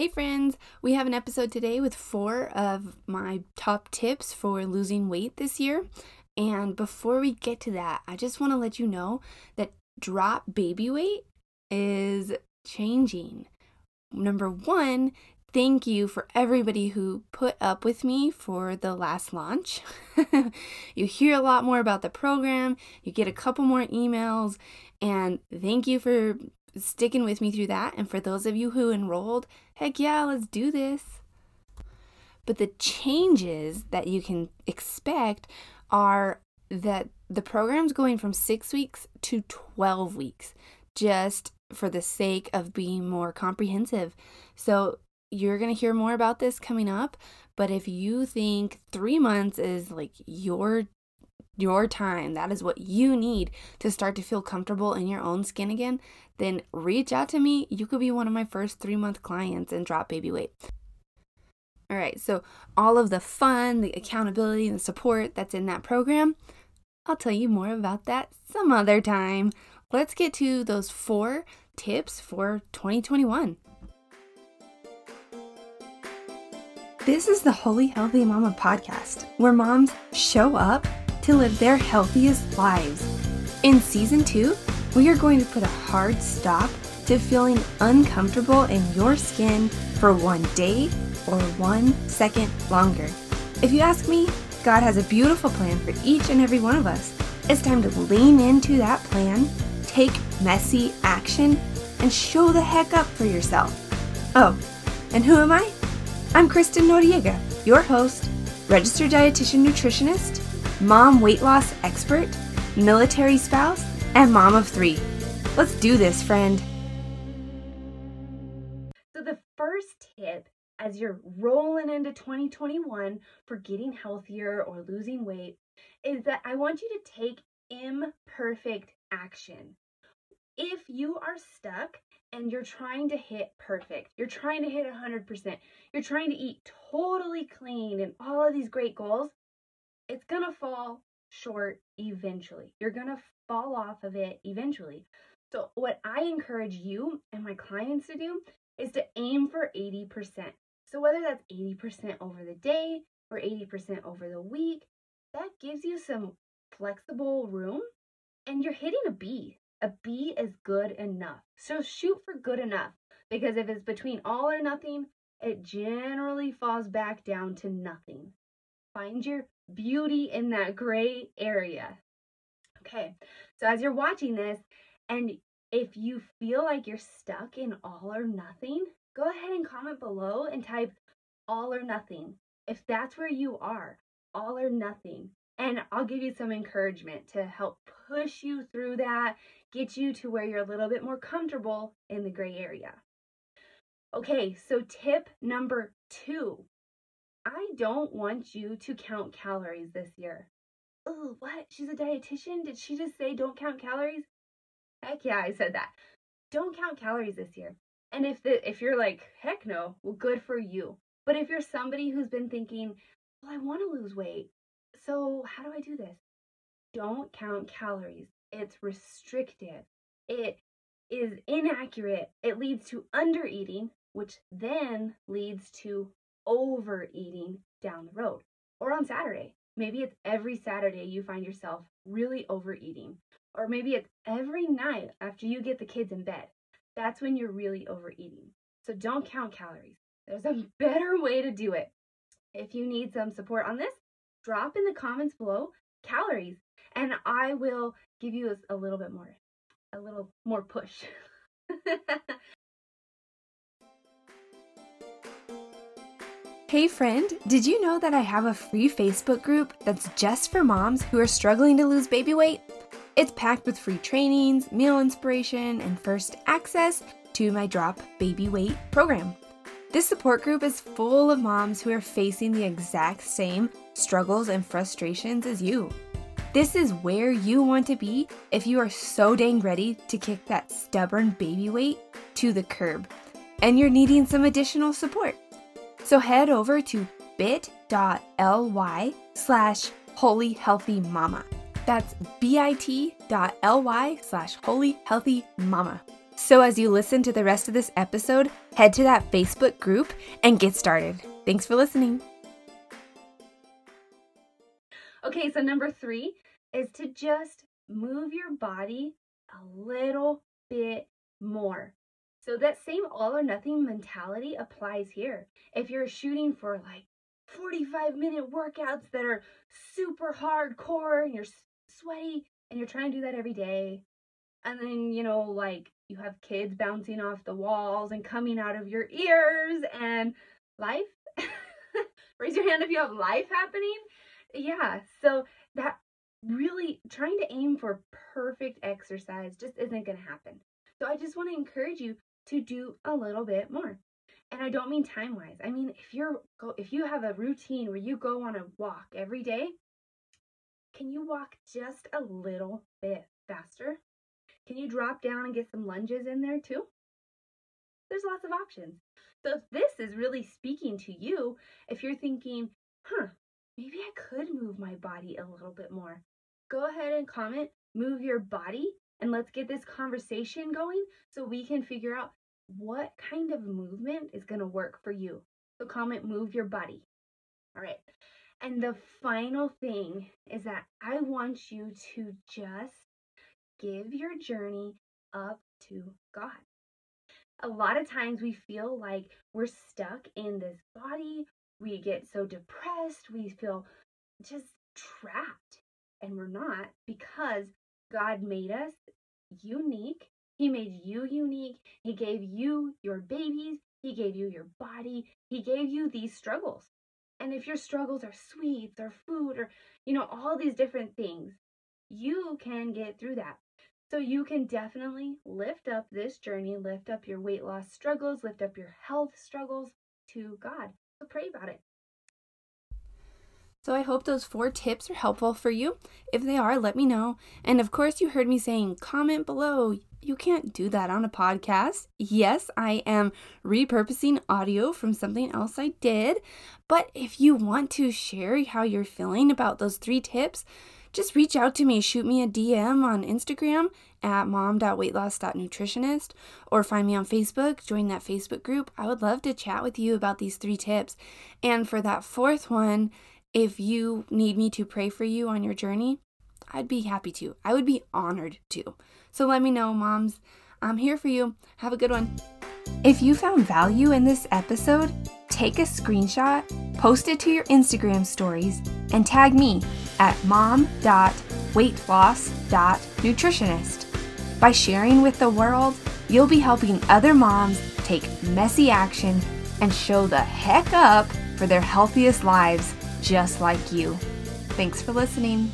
Hey, friends, we have an episode today with four of my top tips for losing weight this year. And before we get to that, I just want to let you know that drop baby weight is changing. Number one, thank you for everybody who put up with me for the last launch. you hear a lot more about the program, you get a couple more emails, and thank you for sticking with me through that. And for those of you who enrolled, heck yeah, let's do this. But the changes that you can expect are that the program's going from six weeks to 12 weeks, just for the sake of being more comprehensive. So you're going to hear more about this coming up. But if you think three months is like your your time, that is what you need to start to feel comfortable in your own skin again, then reach out to me. You could be one of my first three month clients and drop baby weight. All right, so all of the fun, the accountability, and the support that's in that program, I'll tell you more about that some other time. Let's get to those four tips for 2021. This is the Holy Healthy Mama podcast, where moms show up to live their healthiest lives. In season two, we are going to put a hard stop to feeling uncomfortable in your skin for one day or one second longer. If you ask me, God has a beautiful plan for each and every one of us. It's time to lean into that plan, take messy action, and show the heck up for yourself. Oh, and who am I? I'm Kristen Noriega, your host, registered dietitian nutritionist, mom weight loss expert, military spouse, and mom of three. Let's do this, friend. So, the first tip as you're rolling into 2021 for getting healthier or losing weight is that I want you to take imperfect action. If you are stuck and you're trying to hit perfect, you're trying to hit 100%, you're trying to eat totally clean and all of these great goals, it's going to fall short eventually. You're going to fall off of it eventually. So, what I encourage you and my clients to do is to aim for 80%. So, whether that's 80% over the day or 80% over the week, that gives you some flexible room and you're hitting a B. A B is good enough. So, shoot for good enough because if it's between all or nothing, it generally falls back down to nothing. Find your beauty in that gray area. Okay, so as you're watching this, and if you feel like you're stuck in all or nothing, go ahead and comment below and type all or nothing. If that's where you are, all or nothing. And I'll give you some encouragement to help push you through that, get you to where you're a little bit more comfortable in the gray area. Okay, so tip number two I don't want you to count calories this year. Oh, what? She's a dietitian? Did she just say don't count calories? Heck yeah, I said that. Don't count calories this year. And if the if you're like, heck no, well good for you. But if you're somebody who's been thinking, well, I want to lose weight. So, how do I do this? Don't count calories. It's restrictive. It is inaccurate. It leads to undereating, which then leads to overeating down the road or on Saturday. Maybe it's every Saturday you find yourself really overeating, or maybe it's every night after you get the kids in bed. That's when you're really overeating. So don't count calories. There's a better way to do it. If you need some support on this, drop in the comments below calories and I will give you a, little bit more, a little more push. Hey friend, did you know that I have a free Facebook group that's just for moms who are struggling to lose baby weight? It's packed with free trainings, meal inspiration, and first access to my Drop Baby Weight program. This support group is full of moms who are facing the exact same struggles and frustrations as you. This is where you want to be if you are so dang ready to kick that stubborn baby weight to the curb and you're needing some additional support. So head over to bit.ly slash holy healthy mama. That's bit.ly slash holy healthy mama. So, as you listen to the rest of this episode, head to that Facebook group and get started. Thanks for listening. Okay, so number three is to just move your body a little bit more. So, that same all or nothing mentality applies here. If you're shooting for like 45 minute workouts that are super hardcore and you're sweaty and you're trying to do that every day, and then, you know, like you have kids bouncing off the walls and coming out of your ears and life. Raise your hand if you have life happening. Yeah, so that really trying to aim for perfect exercise just isn't going to happen. So I just want to encourage you to do a little bit more. And I don't mean time wise. I mean if you're go if you have a routine where you go on a walk every day, can you walk just a little bit faster? Can you drop down and get some lunges in there too? There's lots of options. So if this is really speaking to you, if you're thinking, huh, maybe I could move my body a little bit more, go ahead and comment, move your body, and let's get this conversation going so we can figure out what kind of movement is going to work for you. So comment, move your body. All right. And the final thing is that I want you to just give your journey up to God. A lot of times we feel like we're stuck in this body. We get so depressed. We feel just trapped. And we're not because God made us unique. He made you unique. He gave you your babies. He gave you your body. He gave you these struggles. And if your struggles are sweets or food or, you know, all these different things, you can get through that. So you can definitely lift up this journey, lift up your weight loss struggles, lift up your health struggles to God. So pray about it. So I hope those four tips are helpful for you. If they are, let me know. And of course, you heard me saying comment below. You can't do that on a podcast. Yes, I am repurposing audio from something else I did. But if you want to share how you're feeling about those three tips, just reach out to me. Shoot me a DM on Instagram at mom.weightloss.nutritionist or find me on Facebook. Join that Facebook group. I would love to chat with you about these three tips. And for that fourth one, if you need me to pray for you on your journey, I'd be happy to. I would be honored to. So let me know, moms. I'm here for you. Have a good one. If you found value in this episode, take a screenshot, post it to your Instagram stories, and tag me at mom.weightloss.nutritionist. By sharing with the world, you'll be helping other moms take messy action and show the heck up for their healthiest lives just like you. Thanks for listening.